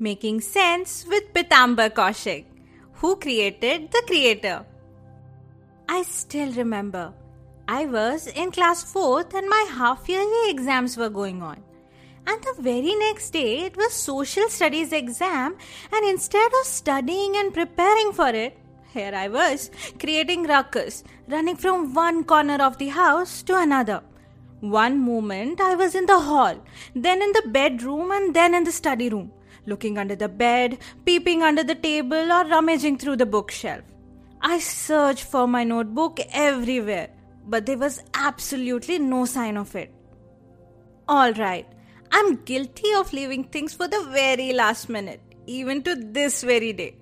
Making Sense with Pitambar Kaushik, who created the creator. I still remember. I was in class 4th and my half yearly exams were going on. And the very next day it was social studies exam and instead of studying and preparing for it, here I was creating ruckus, running from one corner of the house to another. One moment I was in the hall, then in the bedroom and then in the study room looking under the bed, peeping under the table, or rummaging through the bookshelf. I searched for my notebook everywhere, but there was absolutely no sign of it. Alright, I'm guilty of leaving things for the very last minute, even to this very day.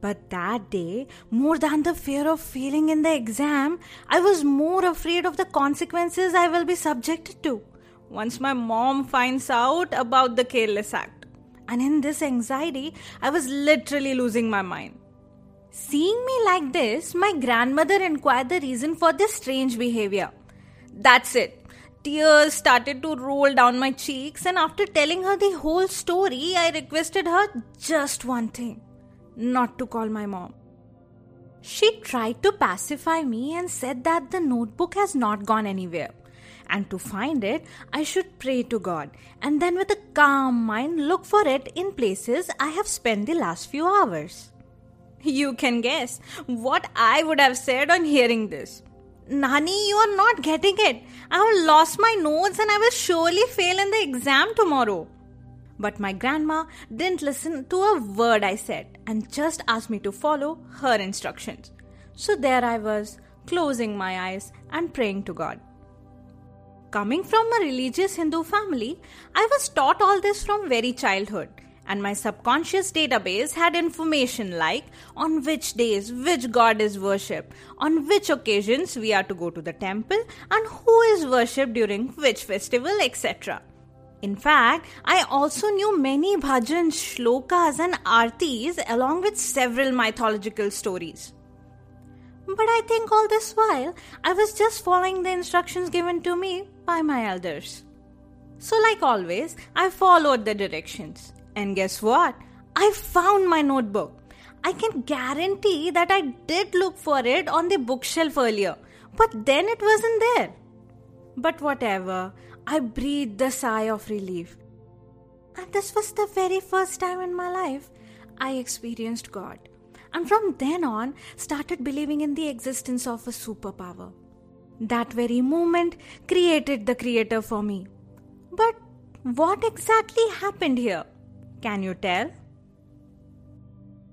But that day, more than the fear of failing in the exam, I was more afraid of the consequences I will be subjected to once my mom finds out about the careless act and in this anxiety, I was literally losing my mind. Seeing me like this, my grandmother inquired the reason for this strange behavior. That's it. Tears started to roll down my cheeks, and after telling her the whole story, I requested her just one thing not to call my mom. She tried to pacify me and said that the notebook has not gone anywhere and to find it, I should pray to God and then with a calm mind look for it in places I have spent the last few hours. You can guess what I would have said on hearing this. Nani, you are not getting it. I have lost my notes and I will surely fail in the exam tomorrow. But my grandma didn't listen to a word I said and just asked me to follow her instructions. So there I was, closing my eyes and praying to God. Coming from a religious Hindu family, I was taught all this from very childhood, and my subconscious database had information like on which days which god is worshipped, on which occasions we are to go to the temple, and who is worshipped during which festival, etc. In fact, I also knew many bhajans, shlokas, and artis along with several mythological stories. But I think all this while I was just following the instructions given to me by my elders. So, like always, I followed the directions. And guess what? I found my notebook. I can guarantee that I did look for it on the bookshelf earlier, but then it wasn't there. But whatever, I breathed a sigh of relief. And this was the very first time in my life I experienced God. And from then on, started believing in the existence of a superpower. That very moment created the creator for me. But what exactly happened here? Can you tell?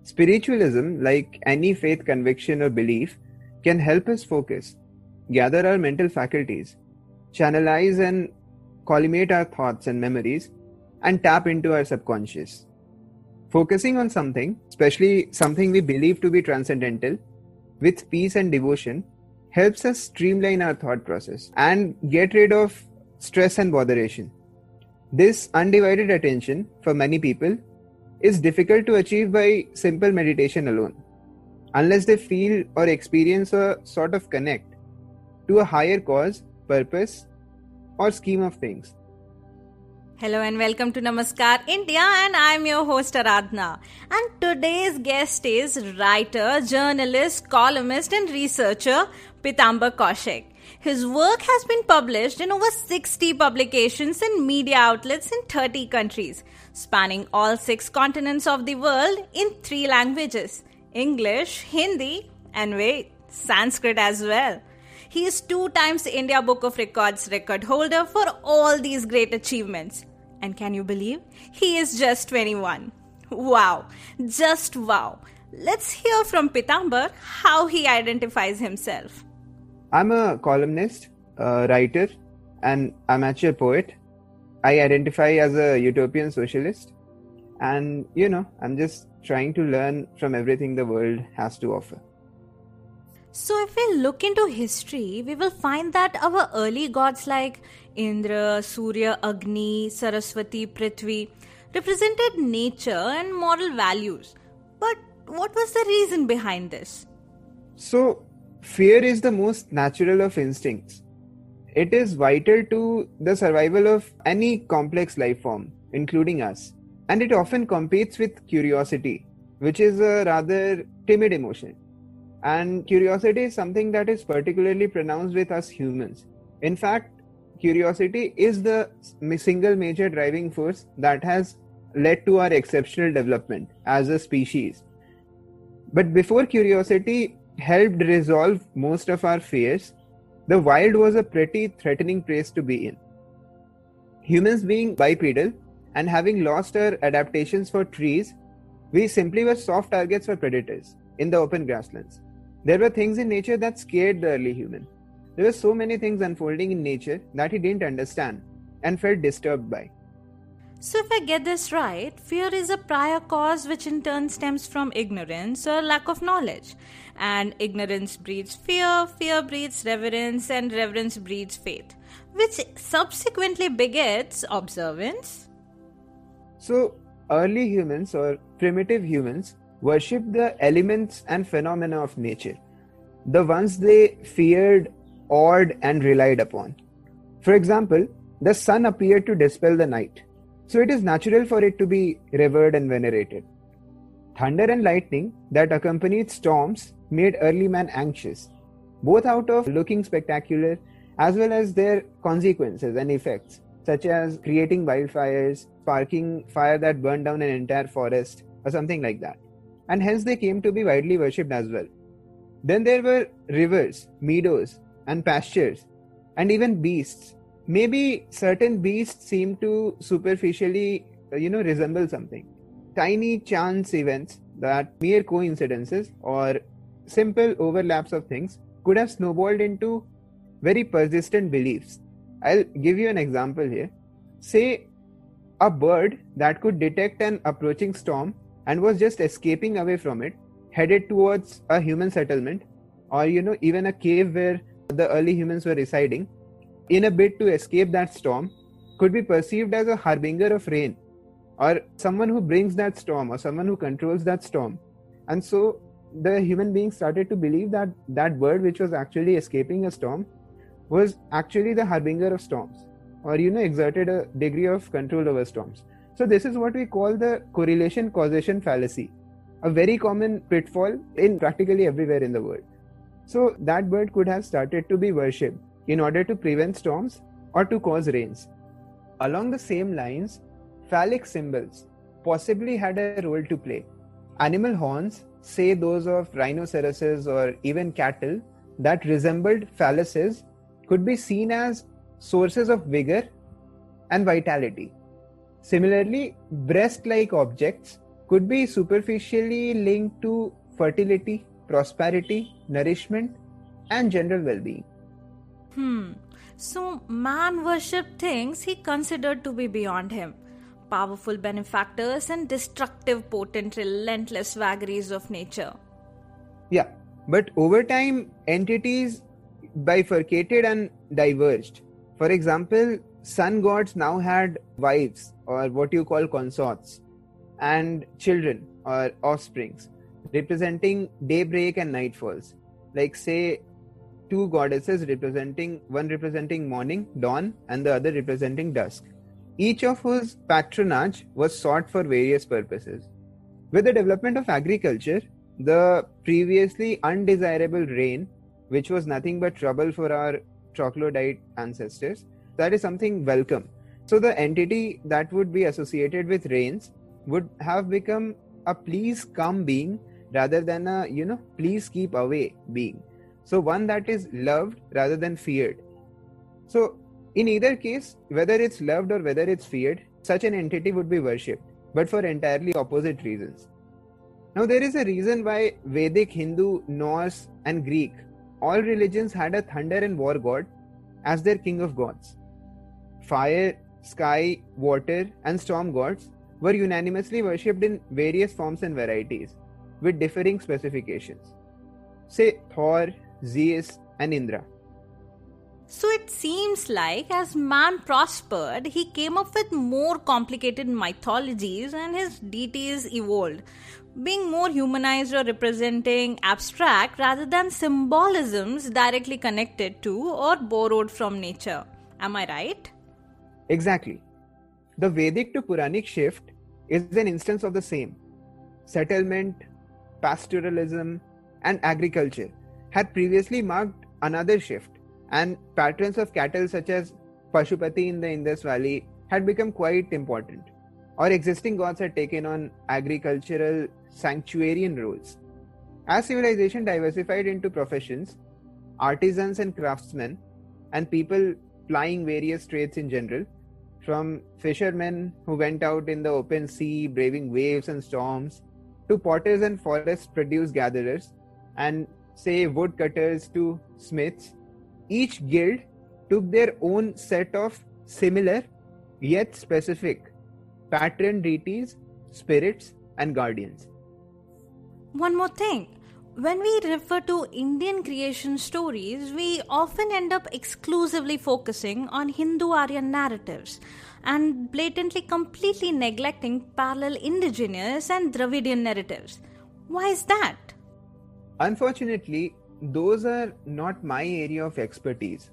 Spiritualism, like any faith, conviction, or belief, can help us focus, gather our mental faculties, channelize and collimate our thoughts and memories, and tap into our subconscious. Focusing on something, especially something we believe to be transcendental, with peace and devotion, helps us streamline our thought process and get rid of stress and botheration. This undivided attention for many people is difficult to achieve by simple meditation alone, unless they feel or experience a sort of connect to a higher cause, purpose, or scheme of things. Hello and welcome to Namaskar India and I'm your host Aradhna. And today's guest is writer, journalist, columnist and researcher Pitambar Kaushik. His work has been published in over 60 publications and media outlets in 30 countries, spanning all six continents of the world in three languages English, Hindi, and wait, Sanskrit as well. He is two times India Book of Records record holder for all these great achievements. And can you believe? He is just 21. Wow, just wow. Let's hear from Pitambar how he identifies himself. I'm a columnist, a writer, and amateur poet. I identify as a utopian socialist. And, you know, I'm just trying to learn from everything the world has to offer. So, if we look into history, we will find that our early gods like Indra, Surya, Agni, Saraswati, Prithvi represented nature and moral values. But what was the reason behind this? So, fear is the most natural of instincts. It is vital to the survival of any complex life form, including us. And it often competes with curiosity, which is a rather timid emotion. And curiosity is something that is particularly pronounced with us humans. In fact, curiosity is the single major driving force that has led to our exceptional development as a species. But before curiosity helped resolve most of our fears, the wild was a pretty threatening place to be in. Humans being bipedal and having lost our adaptations for trees, we simply were soft targets for predators in the open grasslands. There were things in nature that scared the early human. There were so many things unfolding in nature that he didn't understand and felt disturbed by. So, if I get this right, fear is a prior cause which in turn stems from ignorance or lack of knowledge. And ignorance breeds fear, fear breeds reverence, and reverence breeds faith, which subsequently begets observance. So, early humans or primitive humans worshipped the elements and phenomena of nature, the ones they feared, awed, and relied upon. For example, the sun appeared to dispel the night, so it is natural for it to be revered and venerated. Thunder and lightning that accompanied storms made early man anxious, both out of looking spectacular as well as their consequences and effects, such as creating wildfires, sparking fire that burned down an entire forest, or something like that and hence they came to be widely worshipped as well. Then there were rivers, meadows, and pastures, and even beasts. Maybe certain beasts seem to superficially, uh, you know, resemble something. Tiny chance events that mere coincidences or simple overlaps of things could have snowballed into very persistent beliefs. I'll give you an example here. Say a bird that could detect an approaching storm and was just escaping away from it, headed towards a human settlement or, you know, even a cave where the early humans were residing, in a bid to escape that storm, could be perceived as a harbinger of rain or someone who brings that storm or someone who controls that storm. And so the human beings started to believe that that bird, which was actually escaping a storm, was actually the harbinger of storms or, you know, exerted a degree of control over storms. So, this is what we call the correlation causation fallacy, a very common pitfall in practically everywhere in the world. So, that bird could have started to be worshipped in order to prevent storms or to cause rains. Along the same lines, phallic symbols possibly had a role to play. Animal horns, say those of rhinoceroses or even cattle, that resembled phalluses could be seen as sources of vigor and vitality. Similarly, breast like objects could be superficially linked to fertility, prosperity, nourishment, and general well being. Hmm. So, man worshipped things he considered to be beyond him powerful benefactors and destructive, potent, relentless vagaries of nature. Yeah, but over time, entities bifurcated and diverged. For example, sun gods now had wives or what you call consorts and children or offsprings representing daybreak and nightfalls like say two goddesses representing one representing morning dawn and the other representing dusk each of whose patronage was sought for various purposes with the development of agriculture the previously undesirable rain which was nothing but trouble for our troglodyte ancestors. That is something welcome. So the entity that would be associated with rains would have become a please come being rather than a you know please keep away being. So one that is loved rather than feared. So in either case, whether it's loved or whether it's feared, such an entity would be worshipped, but for entirely opposite reasons. Now, there is a reason why Vedic, Hindu, Norse, and Greek, all religions had a thunder and war god as their king of gods. Fire, sky, water, and storm gods were unanimously worshipped in various forms and varieties, with differing specifications. Say Thor, Zeus, and Indra. So it seems like as man prospered, he came up with more complicated mythologies and his deities evolved, being more humanized or representing abstract rather than symbolisms directly connected to or borrowed from nature. Am I right? Exactly. The Vedic to Puranic shift is an instance of the same. Settlement, pastoralism, and agriculture had previously marked another shift and patterns of cattle such as Pashupati in the Indus Valley had become quite important. Or existing gods had taken on agricultural sanctuarian roles. As civilization diversified into professions, artisans and craftsmen, and people plying various trades in general, from fishermen who went out in the open sea braving waves and storms, to potters and forest produce gatherers, and say woodcutters to smiths, each guild took their own set of similar yet specific patron deities, spirits, and guardians. One more thing. When we refer to Indian creation stories, we often end up exclusively focusing on Hindu Aryan narratives and blatantly completely neglecting parallel indigenous and Dravidian narratives. Why is that? Unfortunately, those are not my area of expertise.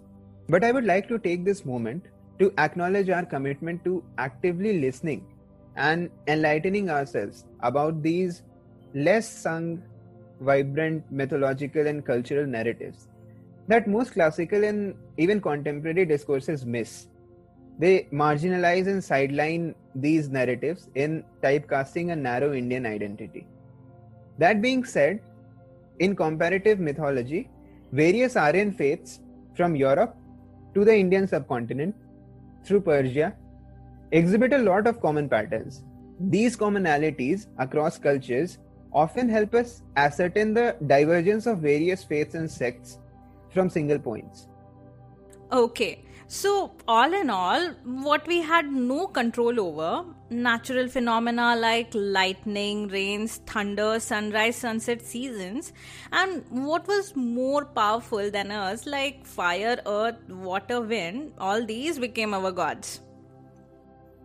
But I would like to take this moment to acknowledge our commitment to actively listening and enlightening ourselves about these less sung, vibrant mythological and cultural narratives that most classical and even contemporary discourses miss. They marginalize and sideline these narratives in typecasting a narrow Indian identity. That being said, in comparative mythology, various Aryan faiths from Europe to the Indian subcontinent through Persia exhibit a lot of common patterns. These commonalities across cultures often help us ascertain the divergence of various faiths and sects from single points. Okay, so, all in all, what we had no control over natural phenomena like lightning, rains, thunder, sunrise, sunset seasons, and what was more powerful than us, like fire, earth, water, wind, all these became our gods.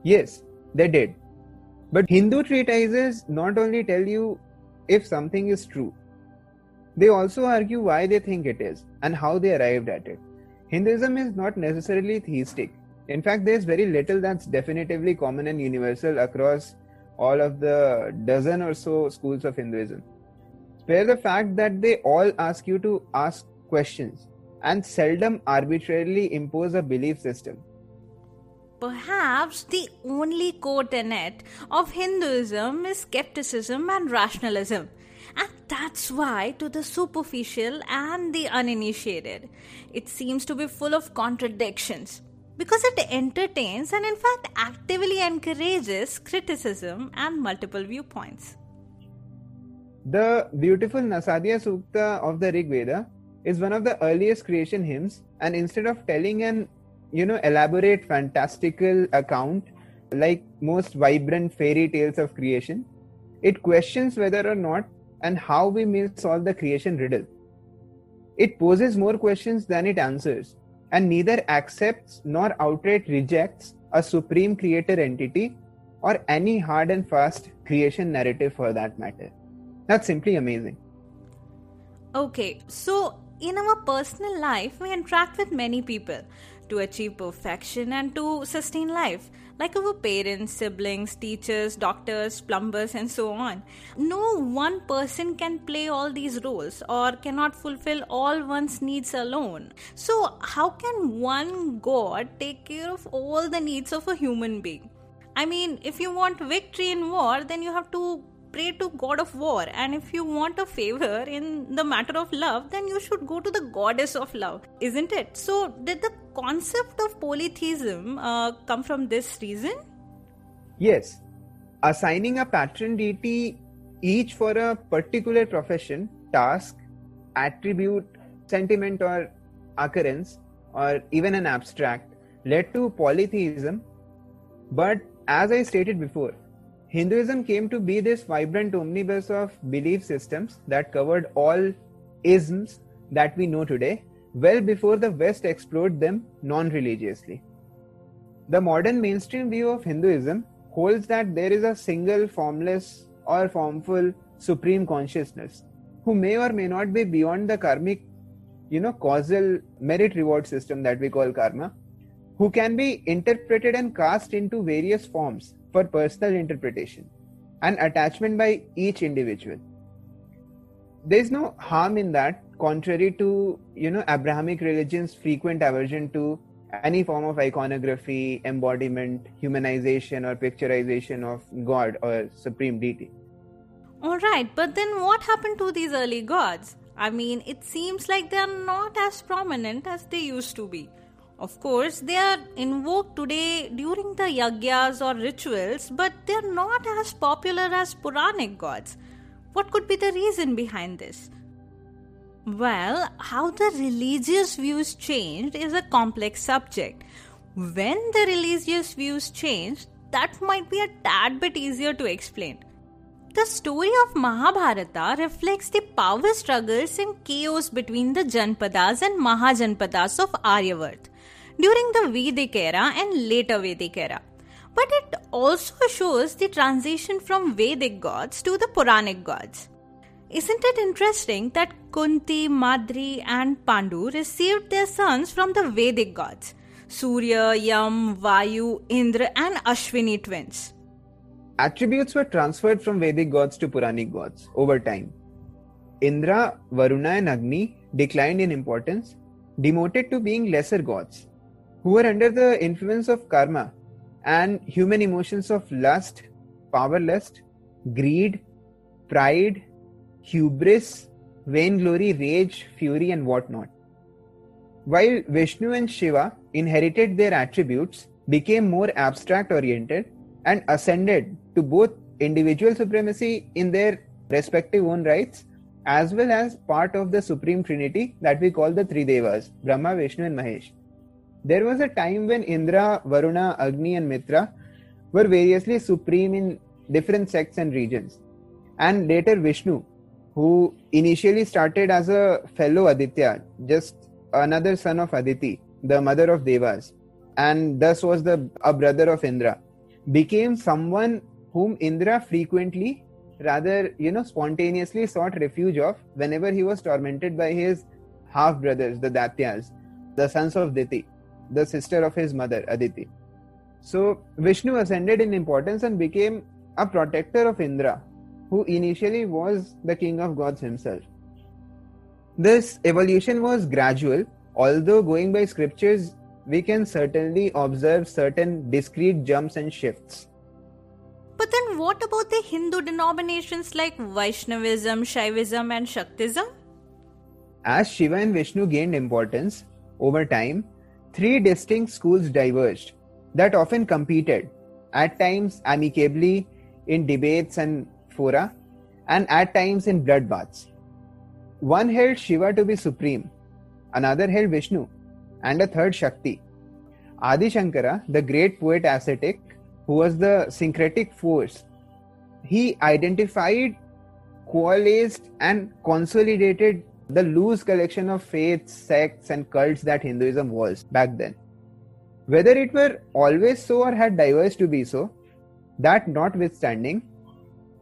Yes, they did. But Hindu treatises not only tell you if something is true, they also argue why they think it is and how they arrived at it. Hinduism is not necessarily theistic. In fact, there's very little that's definitively common and universal across all of the dozen or so schools of Hinduism. Spare the fact that they all ask you to ask questions and seldom arbitrarily impose a belief system. Perhaps the only core tenet of Hinduism is skepticism and rationalism. And that's why, to the superficial and the uninitiated, it seems to be full of contradictions because it entertains and, in fact, actively encourages criticism and multiple viewpoints. The beautiful Nasadiya Sukta of the Rig Veda is one of the earliest creation hymns, and instead of telling an you know elaborate fantastical account like most vibrant fairy tales of creation, it questions whether or not and how we may solve the creation riddle. It poses more questions than it answers, and neither accepts nor outright rejects a supreme creator entity or any hard and fast creation narrative for that matter. That's simply amazing. Okay, so in our personal life, we interact with many people to achieve perfection and to sustain life, like our parents, siblings, teachers, doctors, plumbers, and so on. No one person can play all these roles or cannot fulfill all one's needs alone. So, how can one God take care of all the needs of a human being? I mean, if you want victory in war, then you have to pray to god of war and if you want a favor in the matter of love then you should go to the goddess of love isn't it so did the concept of polytheism uh, come from this reason? Yes. Assigning a patron deity each for a particular profession task attribute sentiment or occurrence or even an abstract led to polytheism. But as i stated before Hinduism came to be this vibrant omnibus of belief systems that covered all isms that we know today, well before the West explored them non religiously. The modern mainstream view of Hinduism holds that there is a single formless or formful supreme consciousness who may or may not be beyond the karmic, you know, causal merit reward system that we call karma, who can be interpreted and cast into various forms for personal interpretation and attachment by each individual there is no harm in that contrary to you know abrahamic religion's frequent aversion to any form of iconography embodiment humanization or picturization of god or supreme deity all right but then what happened to these early gods i mean it seems like they are not as prominent as they used to be of course, they are invoked today during the yagyas or rituals, but they are not as popular as Puranic gods. What could be the reason behind this? Well, how the religious views changed is a complex subject. When the religious views changed, that might be a tad bit easier to explain. The story of Mahabharata reflects the power struggles and chaos between the Janpadas and Mahajanpadas of Aryavart during the Vedic era and later Vedic era. But it also shows the transition from Vedic gods to the Puranic gods. Isn't it interesting that Kunti, Madri, and Pandu received their sons from the Vedic gods Surya, Yam, Vayu, Indra, and Ashwini twins? Attributes were transferred from Vedic gods to Puranic gods over time. Indra, Varuna, and Agni declined in importance, demoted to being lesser gods who were under the influence of karma and human emotions of lust, power lust, greed, pride, hubris, vainglory, rage, fury, and whatnot. While Vishnu and Shiva inherited their attributes, became more abstract oriented, and ascended to both individual supremacy in their respective own rights as well as part of the supreme trinity that we call the three devas brahma vishnu and mahesh there was a time when Indra, Varuna, Agni, and Mitra were variously supreme in different sects and regions. And later Vishnu, who initially started as a fellow Aditya, just another son of Aditi, the mother of Devas, and thus was the a brother of Indra, became someone whom Indra frequently, rather you know, spontaneously sought refuge of whenever he was tormented by his half brothers, the Daityas, the sons of Diti the sister of his mother, Aditi. So Vishnu ascended in importance and became a protector of Indra, who initially was the king of gods himself. This evolution was gradual, although going by scriptures, we can certainly observe certain discrete jumps and shifts. But then, what about the Hindu denominations like Vaishnavism, Shaivism, and Shaktism? As Shiva and Vishnu gained importance over time, Three distinct schools diverged that often competed, at times amicably in debates and fora, and at times in bloodbaths. One held Shiva to be supreme, another held Vishnu, and a third Shakti. Adi Shankara, the great poet ascetic, who was the syncretic force, he identified, coalesced, and consolidated the loose collection of faiths, sects, and cults that Hinduism was back then. Whether it were always so or had diverged to be so, that notwithstanding,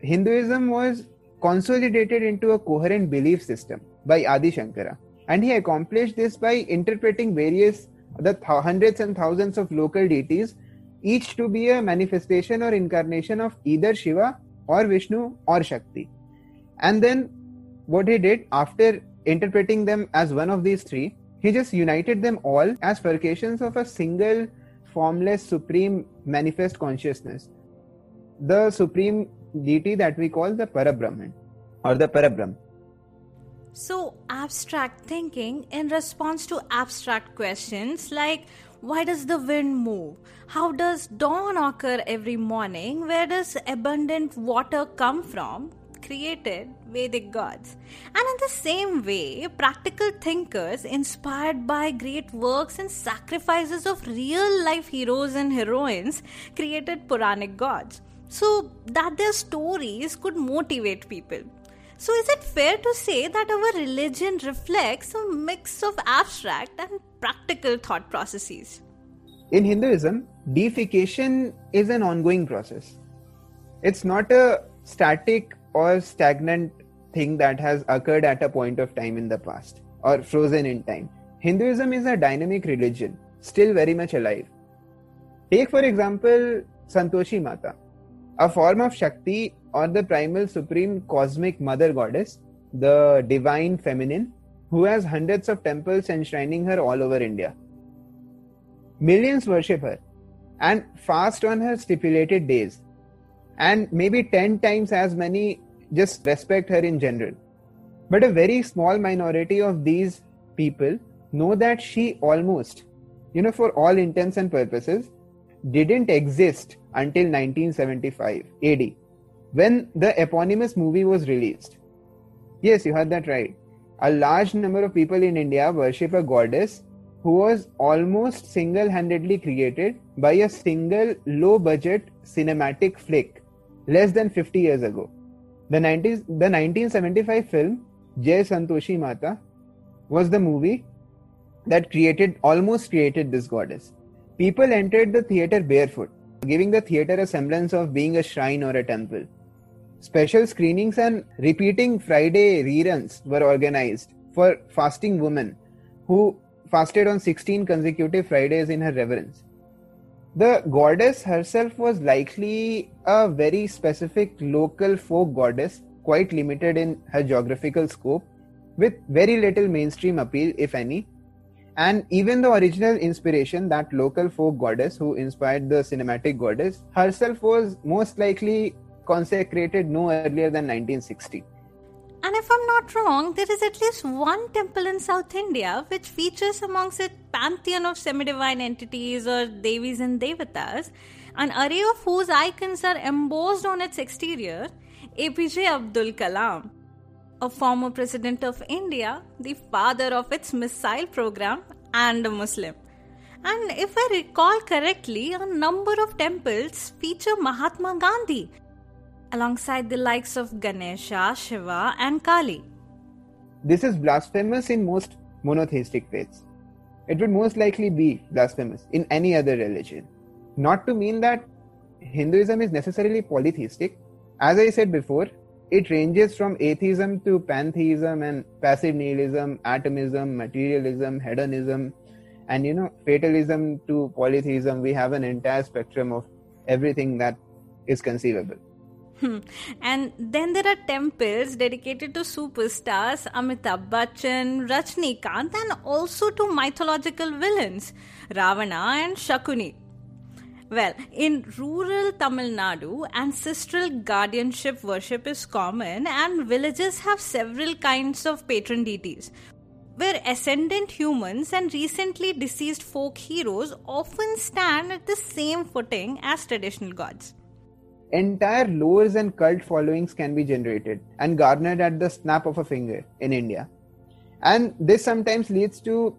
Hinduism was consolidated into a coherent belief system by Adi Shankara. And he accomplished this by interpreting various, the th- hundreds and thousands of local deities each to be a manifestation or incarnation of either Shiva or Vishnu or Shakti. And then what he did after interpreting them as one of these three, he just united them all as furcations of a single formless supreme manifest consciousness. The supreme deity that we call the Parabrahman or the Parabrahm. So, abstract thinking in response to abstract questions like why does the wind move? How does dawn occur every morning? Where does abundant water come from? Created Vedic gods. And in the same way, practical thinkers inspired by great works and sacrifices of real life heroes and heroines created Puranic gods so that their stories could motivate people. So, is it fair to say that our religion reflects a mix of abstract and practical thought processes? In Hinduism, deification is an ongoing process. It's not a static or stagnant thing that has occurred at a point of time in the past or frozen in time. Hinduism is a dynamic religion, still very much alive. Take, for example, Santoshi Mata, a form of Shakti or the primal supreme cosmic mother goddess, the divine feminine, who has hundreds of temples enshrining her all over India. Millions worship her and fast on her stipulated days, and maybe 10 times as many just respect her in general. But a very small minority of these people know that she almost, you know, for all intents and purposes, didn't exist until 1975 AD when the eponymous movie was released. Yes, you heard that right. A large number of people in India worship a goddess who was almost single handedly created by a single low budget cinematic flick less than 50 years ago. The, 90s, the 1975 film Jai Santoshi Mata was the movie that created almost created this goddess. People entered the theater barefoot, giving the theater a semblance of being a shrine or a temple. Special screenings and repeating Friday reruns were organized for fasting women who fasted on 16 consecutive Fridays in her reverence. The goddess herself was likely a very specific local folk goddess, quite limited in her geographical scope, with very little mainstream appeal, if any. And even the original inspiration, that local folk goddess who inspired the cinematic goddess, herself was most likely consecrated no earlier than 1960. And if I'm not wrong, there is at least one temple in South India which features amongst its pantheon of semi divine entities or Devis and Devatas, an array of whose icons are embossed on its exterior APJ Abdul Kalam, a former president of India, the father of its missile program, and a Muslim. And if I recall correctly, a number of temples feature Mahatma Gandhi alongside the likes of Ganesha, Shiva, and Kali. This is blasphemous in most monotheistic faiths. It would most likely be blasphemous in any other religion. Not to mean that Hinduism is necessarily polytheistic. As I said before, it ranges from atheism to pantheism and passive nihilism, atomism, materialism, hedonism, and you know, fatalism to polytheism. We have an entire spectrum of everything that is conceivable. Hmm. and then there are temples dedicated to superstars Amitabh Bachchan, Rajnikant, and also to mythological villains Ravana and Shakuni. Well, in rural Tamil Nadu, ancestral guardianship worship is common, and villages have several kinds of patron deities, where ascendant humans and recently deceased folk heroes often stand at the same footing as traditional gods entire lores and cult followings can be generated and garnered at the snap of a finger in India. And this sometimes leads to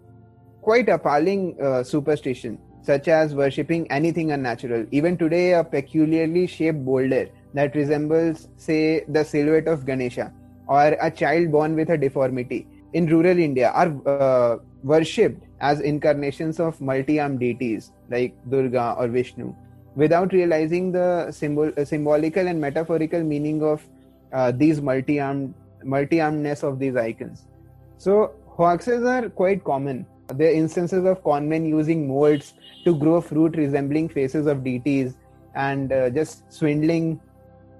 quite appalling uh, superstition, such as worshipping anything unnatural. Even today, a peculiarly shaped boulder that resembles, say, the silhouette of Ganesha or a child born with a deformity in rural India are uh, worshipped as incarnations of multi armed deities like Durga or Vishnu without realizing the symbol, uh, symbolical and metaphorical meaning of uh, these multi-armed multi-armedness of these icons. So hoaxes are quite common There are instances of conmen using molds to grow fruit resembling faces of deities and uh, just swindling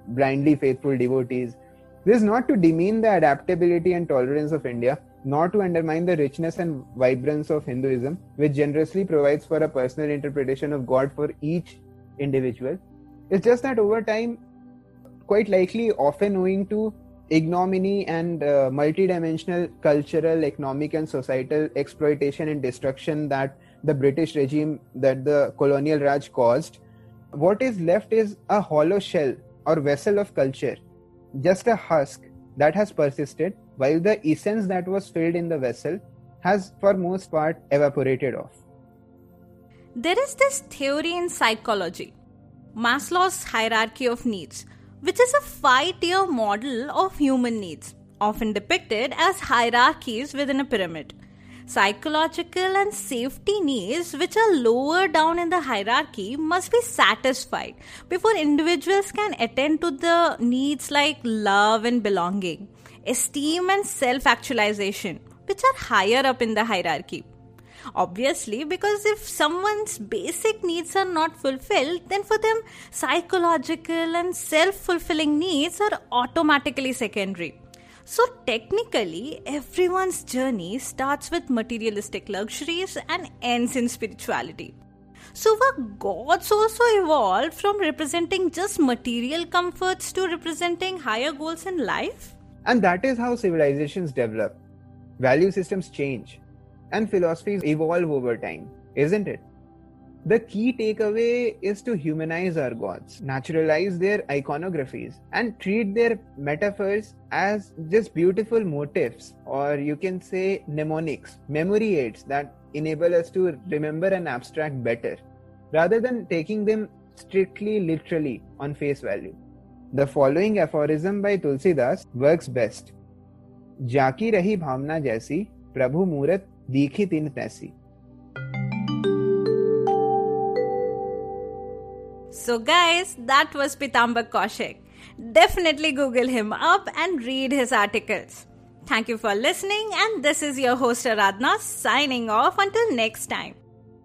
blindly faithful devotees. This is not to demean the adaptability and tolerance of India, nor to undermine the richness and vibrance of Hinduism, which generously provides for a personal interpretation of God for each individual. It's just that over time, quite likely, often owing to ignominy and uh, multidimensional cultural, economic, and societal exploitation and destruction that the British regime, that the colonial Raj caused, what is left is a hollow shell or vessel of culture, just a husk that has persisted, while the essence that was filled in the vessel has, for most part, evaporated off. There is this theory in psychology, Maslow's hierarchy of needs, which is a five tier model of human needs, often depicted as hierarchies within a pyramid. Psychological and safety needs, which are lower down in the hierarchy, must be satisfied before individuals can attend to the needs like love and belonging, esteem and self actualization, which are higher up in the hierarchy. Obviously, because if someone's basic needs are not fulfilled, then for them, psychological and self fulfilling needs are automatically secondary. So, technically, everyone's journey starts with materialistic luxuries and ends in spirituality. So, were gods also evolved from representing just material comforts to representing higher goals in life? And that is how civilizations develop. Value systems change, and philosophies evolve over time, isn't it? The key takeaway is to humanize our gods, naturalize their iconographies, and treat their metaphors as just beautiful motifs, or you can say mnemonics, memory aids that enable us to remember and abstract better, rather than taking them strictly literally on face value. The following aphorism by Tulsidas works best. जाकी रही भावना जैसी प्रभु मूरत दीखी तिन तैसी So, guys, that was Pitambar Kaushik. Definitely Google him up and read his articles. Thank you for listening, and this is your host Aradhna signing off until next time.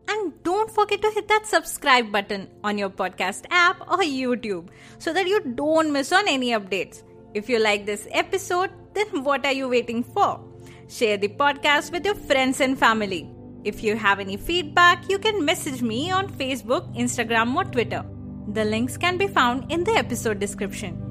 And don't forget to hit that subscribe button on your podcast app or YouTube so that you don't miss on any updates. If you like this episode, then what are you waiting for? Share the podcast with your friends and family. If you have any feedback, you can message me on Facebook, Instagram, or Twitter. The links can be found in the episode description.